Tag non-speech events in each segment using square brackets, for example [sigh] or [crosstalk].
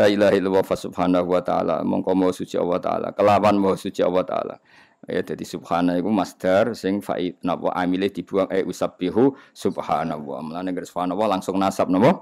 la ilaha illallah fa subhanahu wa ta'ala. Mongko mau suci Allah taala. Kelawan mau suci Allah taala. Ya jadi subhana iku masdar sing fa'id napa amile dibuang eh usabbihu subhanallah mulane subhanallah langsung nasab napa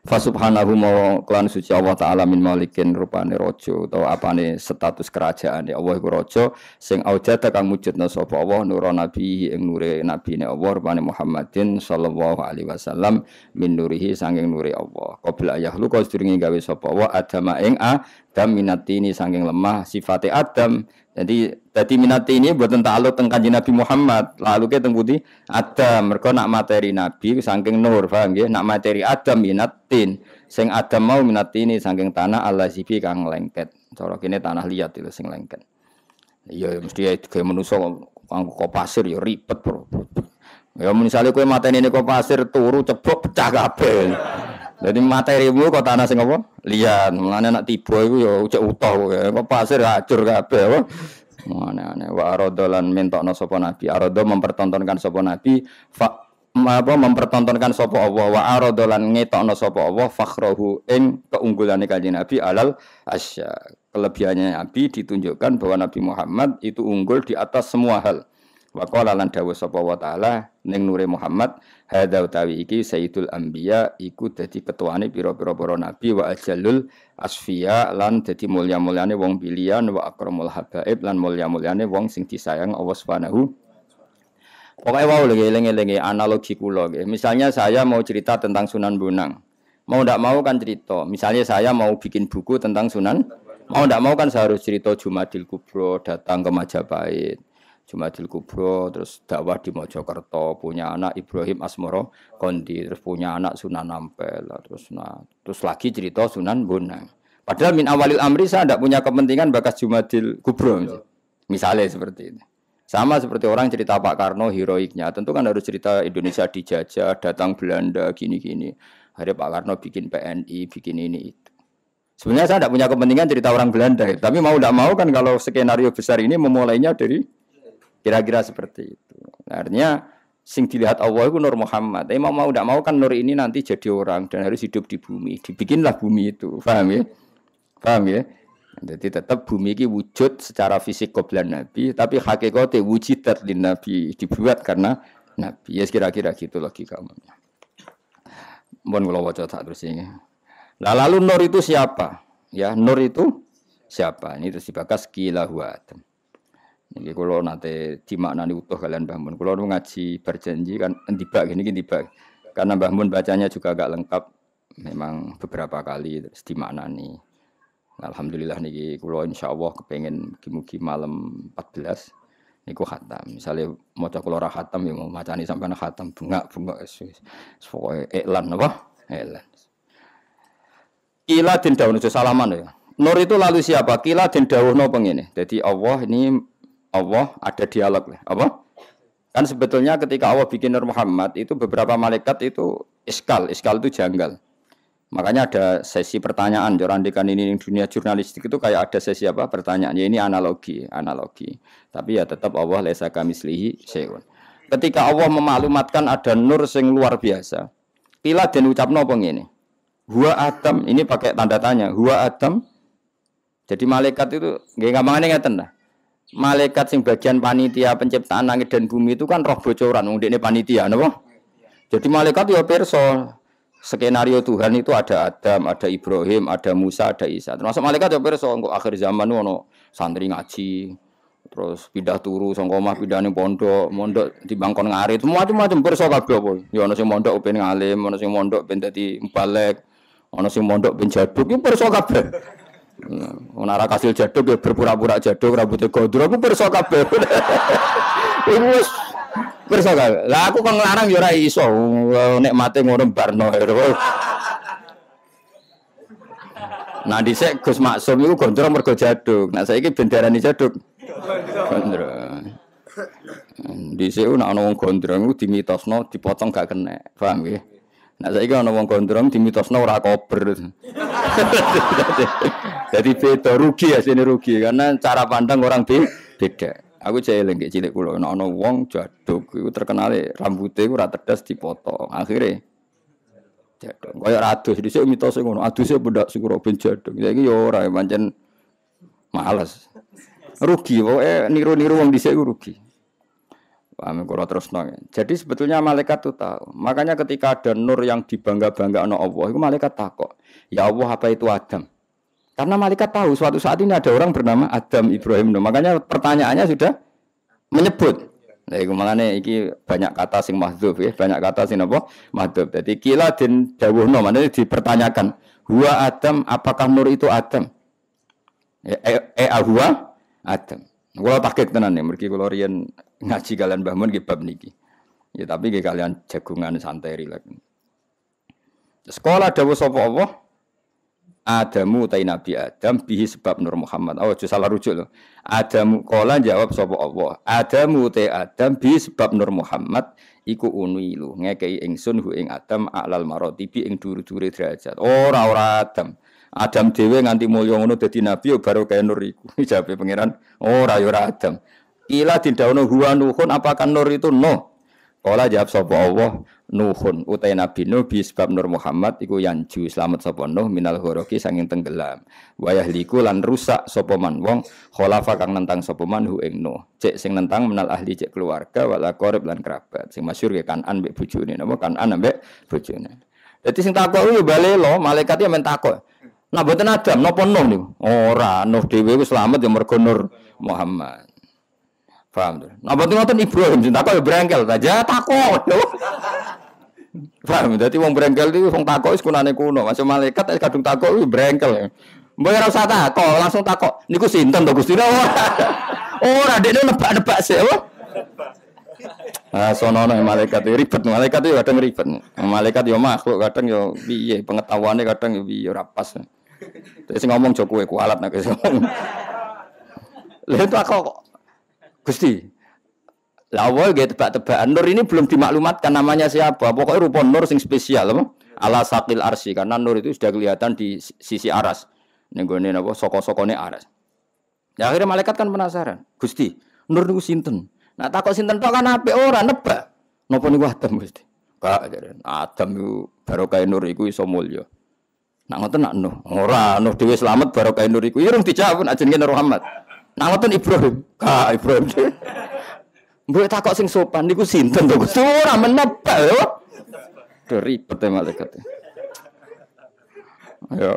Fa subhanahu klan suci Allah taala min malikin rupane raja utawa apane status kerajaan ya Allah iku raja sing aujata kang mujudna sapa Allah nur nabi ing nure nabine Allah rupane Muhammadin sallallahu alaihi wasallam min nurihi sanging nure Allah qabla yahlu kau sedurunge gawe sapa Allah adama ing adam minatini sanging lemah sifate adam jadi tadi minati ini buat tentang kanjeng Nabi Muhammad. Lalu kita teng putih Adam. Mereka nak materi Nabi saking nur, paham ya? Nak materi Adam minatin. Sing Adam mau minati ini saking tanah Allah sipi kang lengket. Cara kini tanah liat itu sing lengket. Iya mesti ya kayak manusia kanggo pasir ya ribet bro. Ya misalnya kue materi ini kok pasir turu ceblok pecah kabel. Jadi materimu kok tanah sing apa? Lihat, mulane nak tiba iku ya ucek utuh kok pasir hancur kabeh apa. Mana wa arodolan mentokno sapa nabi. Arodo mempertontonkan sapa nabi fa apa mempertontonkan sapa Allah wa arodolan ngetokno sapa Allah fakhrahu ing keunggulane kanjeng Nabi alal asya. Kelebihannya Nabi ditunjukkan bahwa Nabi Muhammad itu unggul di atas semua hal. Wa qala lan dawuh sapa wa taala ning nure Muhammad hadza utawi iki sayyidul anbiya iku dadi ketuane pira-pira para nabi wa ajallul asfiya lan dadi mulya-mulyane wong pilihan wa akramul habaib lan mulya-mulyane wong sing disayang Allah Subhanahu Pokoknya wow lagi eling-elingi analogi kula Misalnya saya mau cerita tentang Sunan Bonang. Mau ndak mau kan cerita. Misalnya saya mau bikin buku tentang Sunan, mau ndak mau kan saya harus cerita Jumadil Kubro, datang ke Majapahit Jumadil Kubro, terus dakwah di Mojokerto, punya anak Ibrahim Asmoro Kondi, terus punya anak Sunan Ampel, terus nah, terus lagi cerita Sunan Bonang. Padahal min awalil amri saya tidak punya kepentingan bakas Jumadil Kubro, misalnya seperti ini. Sama seperti orang cerita Pak Karno heroiknya, tentu kan harus cerita Indonesia dijajah, datang Belanda, gini-gini. Hari Pak Karno bikin PNI, bikin ini itu. Sebenarnya saya tidak punya kepentingan cerita orang Belanda, tapi mau tidak mau kan kalau skenario besar ini memulainya dari Kira-kira seperti itu. Artinya sing dilihat Allah itu Nur Muhammad. Tapi mau mau tidak mau kan Nur ini nanti jadi orang dan harus hidup di bumi. Dibikinlah bumi itu. Paham ya? Paham ya? Jadi tetap bumi ini wujud secara fisik koblan Nabi, tapi hakikatnya wujudat di Nabi dibuat karena Nabi. Ya kira-kira gitu logika umumnya. Mohon kalau wajah tak terus ini. Nah, lalu Nur itu siapa? Ya, Nur itu siapa? Ini terus dibakas kilahu Adam. Ini kalau nanti dimaknani utuh kalian Mbah Mun. Kalau ngaji berjanji kan tiba gini gini tiba. Karena Mbah Mun bacanya juga agak lengkap. Memang beberapa kali terus dimaknani. Alhamdulillah nih kalau insya Allah kepengen mugi malam 14 niku khatam. Misalnya mau cek kalau khatam ya mau macani sampai khatam bunga pokoknya iklan apa? Iklan. Kila den dawuh salaman ya. Nur itu lalu siapa? Kila den dawuh no pengene. Jadi Allah ini Allah ada dialog apa? Kan sebetulnya ketika Allah bikin Nur Muhammad itu beberapa malaikat itu iskal, iskal itu janggal. Makanya ada sesi pertanyaan, jorandikan ini di dunia jurnalistik itu kayak ada sesi apa pertanyaan. Ya ini analogi, analogi. Tapi ya tetap Allah lesa kami selihi seun. Ketika Allah memaklumatkan ada nur sing luar biasa. Pila dan ucap nopo ini. Huwa Adam, ini pakai tanda tanya. Huwa Adam. Jadi malaikat itu nggak gampang ngeten lah malaikat sing bagian panitia penciptaan langit dan bumi itu kan roh bocoran ini panitia napa jadi malaikat ya perso skenario Tuhan itu ada Adam, ada Ibrahim, ada Musa, ada Isa. Termasuk malaikat ya perso engko akhir zaman ono santri ngaji, terus pindah turu sangka omah pindah ning pondok, mondok di bangkon ngarit, macam-macam perso kabeh apa. Ya ono sing mondok ben ngalim, ono sing mondok ben dadi mubalek, ono sing mondok ben jaduk, iki perso kabeh. Ono ora kasil jaduk ya berpura-pura jaduk rambutnya gondrong perso kabeh. [laughs] Iku perso kabeh. Lah aku kok nglarang ya ora iso. Nek mate ngono barno. Nah dhisik Gus Maksum iku gondrong mergo jaduk. Nah saiki bendarani jaduk. Gondrong. Dhisik nek ana wong gondrong iku dimitosno dipotong gak kena. Paham nggih? Nah saiki ana wong gondrong dimitosno ora kober. [laughs] Jadi beda rugi ya sini rugi karena cara pandang orang beda. Aku cek lagi cilik kulo, nah ono wong jaduk, itu terkenal rambutnya itu rata das dipotong, akhirnya Jadong. Kaya adus dhisik mitose ngono, aduse bedak syukur ben jadong. Saiki ya ora pancen males. Rugi pokoke niru-niru wong dhisik rugi. Paham terus nong. Jadi sebetulnya malaikat itu tahu. Makanya ketika ada nur yang dibangga-bangga no Allah, itu malaikat takut. Ya Allah apa itu Adam? Karena malaikat tahu suatu saat ini ada orang bernama Adam Ibrahim. Makanya pertanyaannya sudah menyebut. Nah, iku malane iki banyak kata sing mahdzuf ya, banyak kata sing apa? Mahdzuf. Jadi kila den dawuhno, maknane dipertanyakan, "Huwa Adam, apakah nur itu Adam?" Ya, e, e ahwa Adam. Kula takik tenan nih, mergi kula riyen ngaji kalian Mbah Mun bab niki. Ya tapi kalian jagungan santai rilek. Sekolah dawuh sapa Allah? Adamu tai Nabi Adam bihi sebab Nur Muhammad. Oh, salah rujuk loh. Adamu kola jawab sapa Allah. Adamu tai Adam bihi sebab Nur Muhammad iku unilu ngekei ingsun hu ing Adam alal marotibi ing duru-dure derajat. Ora ora Adam. Adam dhewe nganti mulya ngono dadi nabi baru kaya nur iku. [laughs] Jawabe pangeran, ora ya ora Adam. Ila didhawuhna huwa nuhun apakah nur itu no? Kala jawab sapa Allah Nuhun utai Nabi Nuh bi sebab Nur Muhammad iku yanju selamat sapa Nuh minal ghoroki sanging tenggelam. Wayah liku lan rusak sapa man wong kholafa kang nentang sapa man hu ing Nuh. Cek sing nentang menal ahli cek keluarga wala qarib lan kerabat. Sing masyhur ke Kanan mbek bojone napa Kanan mbek bojone. Dadi sing takok yo balelo malaikate men takok. Nah boten Adam napa Nuh niku? Ora, Nuh dhewe wis selamat ya mergo Nur Muhammad. Paham tuh. Nah, betul ngoten Ibrahim cinta kok ya brengkel aja takut. [laughs] Paham? Dadi wong brengkel iki wong takut wis kunane kuno. Masuk malaikat kadung takut wis brengkel. Mbok ora usah takut, langsung takut. Niku sinten to Gusti [laughs] ora? Ora dekne nebak-nebak apa? Ah, sono nih malaikat itu ribet, malaikat itu kadang ribet. Malaikat yo makhluk kadang yo piye pengetahuannya kadang yo piye ora pas. Terus ngomong Jokowi kualat nek ngomong. [laughs] Lha itu aku Gusti, lawal gitu tebak-tebakan. Nur ini belum dimaklumatkan namanya siapa. Pokoknya rupa Nur sing spesial apa? Ala sakil arsi karena Nur itu sudah kelihatan di sisi aras. Nih apa? Soko-sokone aras. Ya akhirnya malaikat kan penasaran. Gusti, Nur niku sinten? Nah takut sinten tok kan ape ora nebak. Napa niku Adam Gusti? Kak, Adam itu barokah Nur iku iso mulya. Nak ngoten nak Nuh. Ora, Nuh dhewe selamat barokah Nur iku. Ya dijawab ajenge Nur Muhammad. Nah ngoten Ibrahim. Ka Ibrahim. Mbok takok sing sopan niku sinten to Gusti ora menebak yo. Ribet ya malaikat. Ya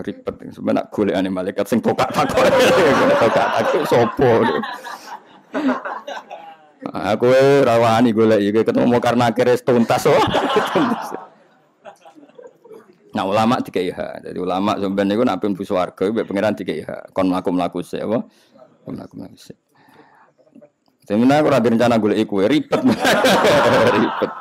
ribet sebenarnya golekane malaikat sing tokak takok. Tokak takok sapa. Aku rawani golek iki ketemu karena akhirnya tuntas oh. Nah ulama tiga iha, jadi ulama sebenarnya itu nabi bu warga, ibu pangeran tiga iha, kon melaku melaku sih? Kon melaku melaku sih. Sebenarnya aku rada rencana gue iku ribet, [laughs] ribet.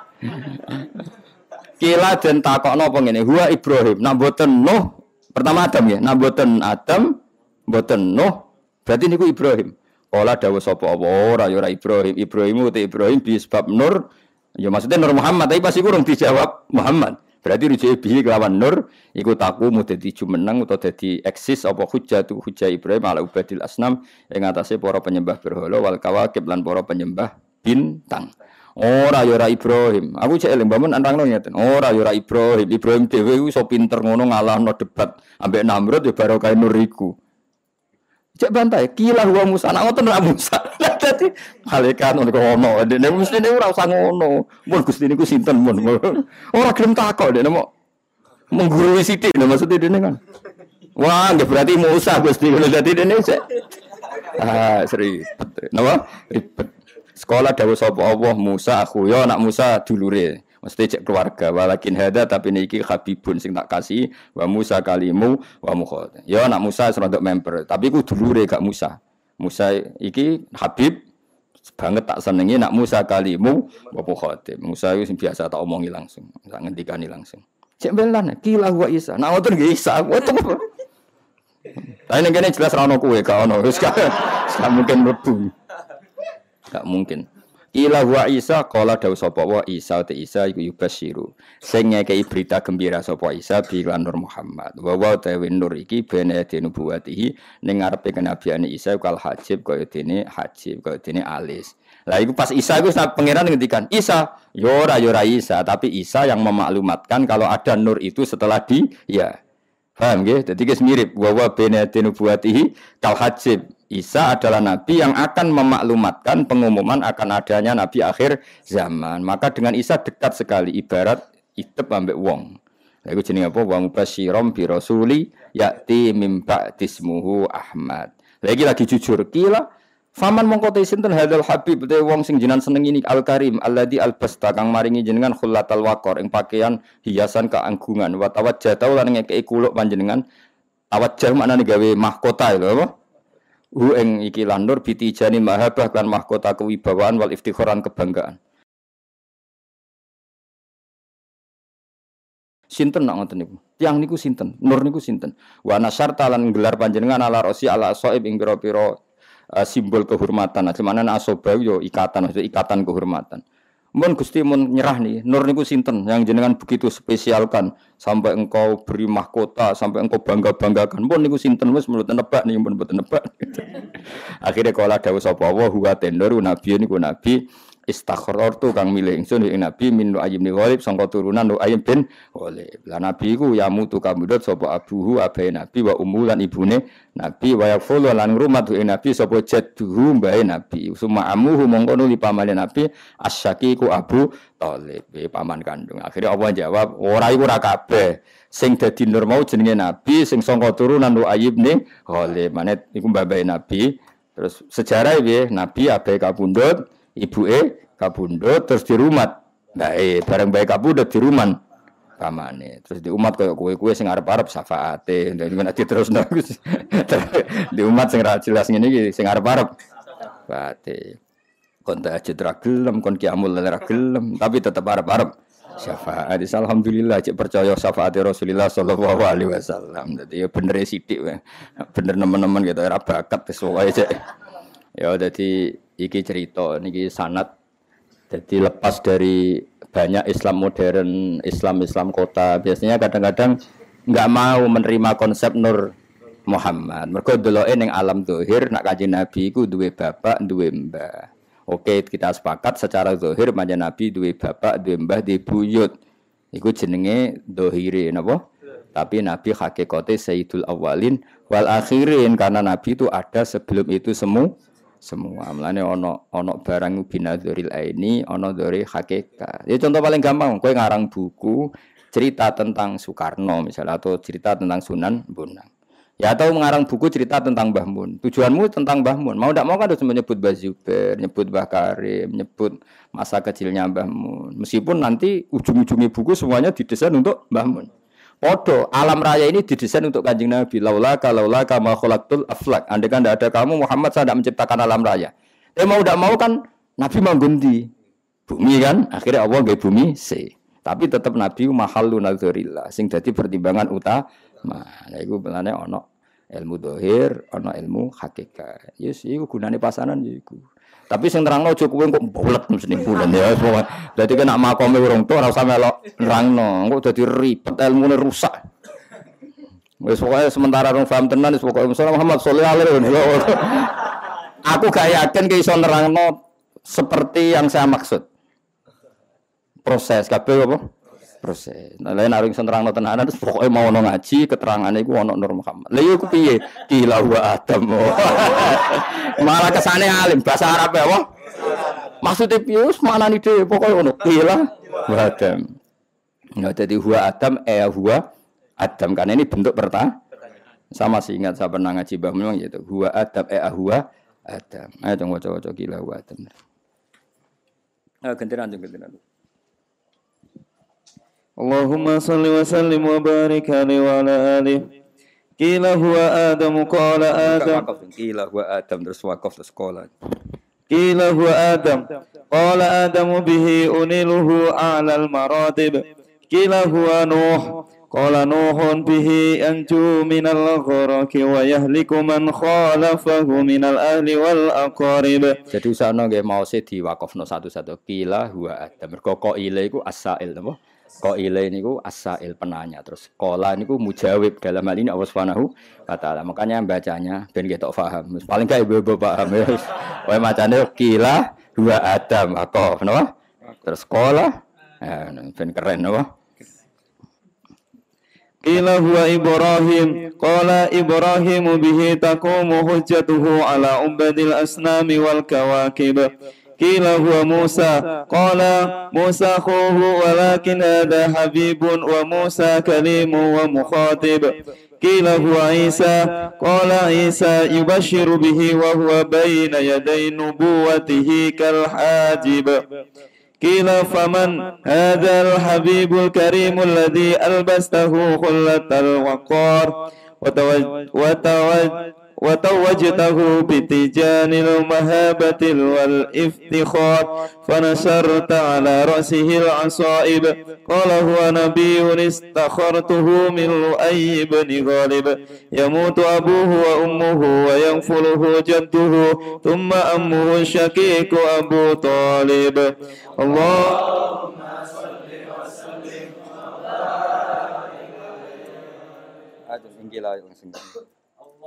Kila dan takok nopo ini, huwa Ibrahim, nak boten Nuh, pertama Adam ya, nak boten Adam, boten Nuh, berarti niku Ibrahim. Kala dawa sapa apa ora ya ora Ibrahim, Ibrahim itu Ibrahim bi sebab Nur, ya maksudnya Nur Muhammad, tapi pasti kurang dijawab Muhammad. Berarti rujuk bihi kelawan nur iku taku mu dadi jumeneng utawa dadi eksis apa hujjah tu hujjah Ibrahim ala ubadil asnam ing atase para penyembah berhala wal kawakib lan para penyembah bintang. Ora ya ora Ibrahim. Aku cek eling bangun anrangno ngeten. Ora ya ora Ibrahim. Ibrahim dhewe iso pinter ngono ngalahno debat ambek Namrud ya barokah nur iku. Cek bantai, kila huwa Musa, nak ngoten ra Musa. Dadi malaikat ngono ono, dene mesti ora usah ngono. Mun Gusti niku sinten mun. Ora gelem takok dene mau menggurui sithik lho maksudnya dene kan. Wah, nggak berarti Musa Gusti ngono dadi dene. Ah, seri. Napa? Ribet. Sekolah dawuh sapa Allah Musa aku yo anak Musa dulure. Mesti cek keluarga walakin hada tapi niki habibun sing tak kasih wa Musa kalimu wa mukhot. Ya anak Musa serodok member, tapi ku dulure gak Musa. Musa iki Habib banget tak senengi nak Musa kalimu wa mukhot. Musa itu biasa tak omongi langsung, tak ngendikani langsung. Cek belan kila wa Isa. Nak ngoten nggih Isa. Ngoten Tapi ning kene jelas ra ono kowe gak ono. Wis gak mungkin mlebu. Gak mungkin. Ila wa Isa qala dawu sapa wa Isa te Isa iku yubasyiru. Sing ngekeki berita gembira sapa Isa bi Nur Muhammad. Wa wa ta nur iki bene nubuwatihi ning ngarepe kenabiane Isa kal hajib kaya dene hajib kaya dene alis. Lah iku pas Isa iku pangeran ngendikan, Isa, yora ya yora ya Isa, tapi Isa yang memaklumatkan kalau ada nur itu setelah di ya. Paham nggih? Dadi mirip wa wa bene nubuwatihi kal hajib Isa adalah nabi yang akan memaklumatkan pengumuman akan adanya nabi akhir zaman. Maka dengan Isa dekat sekali ibarat itep ambek wong. Lha iku jenenge apa? Wa mubasyirom bi rasuli ya'ti mim ba'dismuhu Ahmad. Lagi lagi jujur kila Faman mongko te sinten hadal habib te wong sing jinan seneng ini al karim alladzi albasta kang maringi jenengan khullatal waqor ing pakaian hiasan keanggungan wa tawajjata lan ngekeki kuluk panjenengan tawajjah maknane gawe mahkota lho apa hu ing iki landur bitijani mahabah kan mahkota kewibawaan wal iftikharan kebanggaan. Sinten nak ngoten niku? Tiang niku sinten? Nur niku sinten? Wa nasar talan gelar panjenengan ala rosi ala soib ing pira-pira uh, simbol kehormatan. Nah mana asoba yo ikatan maksud ikatan kehormatan Mun Gusti mun nyerah nih, nur niku sinten? Yang jenengan begitu spesialkan. Sampai engkau beri mahkota, sampai engkau bangga-banggakan. Mun niku sinten? Wis menurut nebak nih, mun mboten nebak. [laughs] Kalau ada sapa? Wa huwa tenor nabi niku nabi tu kang milih ingsun ing nabi min Nu'ayyim bin Ghalib sangka turunan Nu'ayyim bin Ghalib. Lah nabi iku ya mutu kamudut sapa abuhu abai nabi wa ummu lan ibune nabi wa yaqulu lan ngrumat ing nabi sapa jadduhu mbae nabi. Suma amuhu mongko nuli pamane nabi asyakiku Abu Thalib, paman kandung. Akhirnya Allah jawab, ora iku ora kabeh. Sing dadi nur mau jenenge nabi, sing sangka turunan Nu'ayyim bin Ghalib. Manet iku mbae nabi. Terus sejarah piye? Nabi abai kabundut ibu e kabundut terus di rumah. Nah eh bareng baik kabundut di rumah. Pamane terus di umat kue kue sing arep arep syafaate terus nagus [laughs] di umat sing ra jelas ngene sing arep arep syafaate kon tak aja gelem kon kiamul ra gelem tapi tetap arep arep syafaat alhamdulillah cek percaya syafaat Rasulullah sallallahu alaihi wasallam. Jadi ya bener ya sithik bener teman-teman gitu ora bakat wis cek. Ya jadi iki cerita niki sanat jadi lepas dari banyak Islam modern Islam Islam kota biasanya kadang-kadang nggak mau menerima konsep Nur Muhammad. Mereka dulu yang alam dohir nak kaji Nabi ku dua bapak dua mbah. Oke kita sepakat secara dohir manja Nabi dua bapak dua mbah di buyut. Iku jenenge dohiri napa? Tapi Nabi hakikate Sayyidul Awalin wal akhirin karena Nabi itu ada sebelum itu semua semua. Mulane ono ono barang binadzuril aini, ono dari hakikat. Ya contoh paling gampang, kowe ngarang buku cerita tentang Soekarno misalnya atau cerita tentang Sunan Bonang. Ya atau mengarang buku cerita tentang Mbah Mun. Tujuanmu tentang Mbah Mun. Mau tidak mau kan harus menyebut Mbah Zubair, menyebut Mbah Karim, menyebut masa kecilnya Mbah Mun. Meskipun nanti ujung-ujungnya buku semuanya didesain untuk Mbah Mun. Podo, alam raya ini didesain untuk kanjeng Nabi. Laula laula kama khalaqtul aflak. Andai kan tidak ada kamu, Muhammad saya tidak menciptakan alam raya. Eh mau tidak mau kan Nabi mengganti bumi kan. Akhirnya Allah gak bumi C. Tapi tetap Nabi mahalu nadzurillah. Sing jadi pertimbangan utama. Nah, itu belanya ono ilmu dohir, ono ilmu hakikat. Yes, itu gunanya pasanan itu. Tapi sing terangno aja kowe kok bolet mesti bulan ya. Dadi kena makome urung tok ora usah melok nerangno. Engko dadi ribet ilmune rusak. Wis pokoke sementara rong paham tenan wis pokoke Muhammad sallallahu alaihi wasallam. Aku gak yakin ke iso nerangno seperti yang saya maksud. Proses kabeh apa? Proses. Nah, lain arung senterang no tenanan terus pokoknya mau no ngaji keterangan itu ono Nur Muhammad. Lah yo piye? Gila wa Adam. [laughs] Malah kesane alim bahasa Arab ya, wah. Maksudnya piye mana nih deh pokoknya ono gila wa Adam. Nggak jadi huwa Adam eh huwa Adam karena ini bentuk pertama. Sama sih ingat saya pernah ngaji bah memang gitu. Huwa Adam eh huwa Adam. Ayo dong wajah-wajah gila huwa Adam. Ah, gantian gantian. اللهم صل وسلم وبارك عليه وعلى آله قيل هو آدم قال آدم قيل هو آدم terus wakaf terus qala قيل هو آدم قال آدم به أنله أعلى المراتب قيل هو نوح قال نوح به أنجو من الغرق ويهلك من خالفه من الأهل والأقارب Jadi usahno nggih mau se diwakofno satu-satu. Kila huwa adam. Mergo qaile iku asail napa? Koile niku asail penanya terus kola niku mujawib dalam hal ini Allah Subhanahu wa taala. Makanya bacanya ben kita paham. Paling gak ibu-ibu paham ya. Wae macane kila dua adam apa kenapa? Terus kola ya, ben keren apa? Kila huwa Ibrahim Qala Ibrahim bihi takumu hujjatuhu ala umbadil asnami wal kawakib قيل هو موسى. قال موسى أخوه ولكن هذا حبيب وموسى كليم ومخاطب. قيل هو عيسى. قال عيسى يبشر به وهو بين يدي نبوته كالحاجب. قيل فمن؟ هذا الحبيب الكريم الذي ألبسته خلة الوقار. وتوج وتوج وتوجته بتيجان المهابة والإفتخار فنشرت على رأسه العصائب. قال هو نبي استخرته من لؤي بن غالب. يموت أبوه وأمه ويغفله جده ثم أمه الشقيق أبو طالب.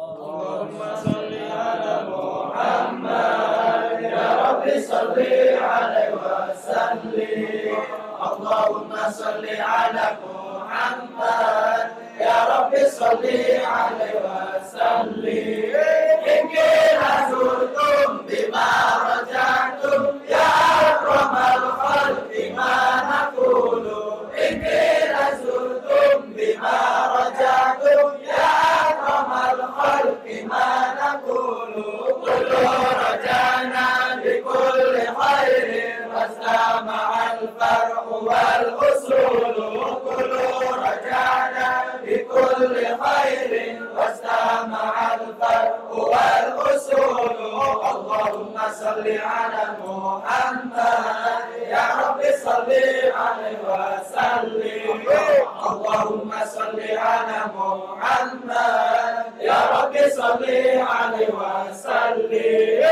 Allahumma salli ala Muhammad. Ya Rabbi salli alaihi wa sallim. Allahumma salli ala Muhammad. Ya Rabbi salli alaihi wa sallim. Ingin azurtum bima rajatum ya akramal khalq. محمد. يا رب صل عليه وسلم. اللهم صل على محمد. يا رب صل عليه وسلم.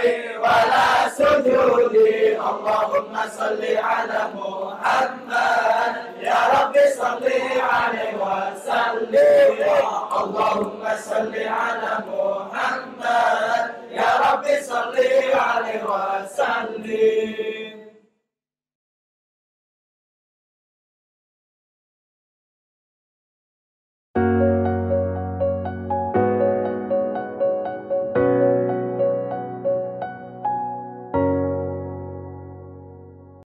الله Aja singgila langsung. اللهم صل على محمد يا رب صل عليه وسلم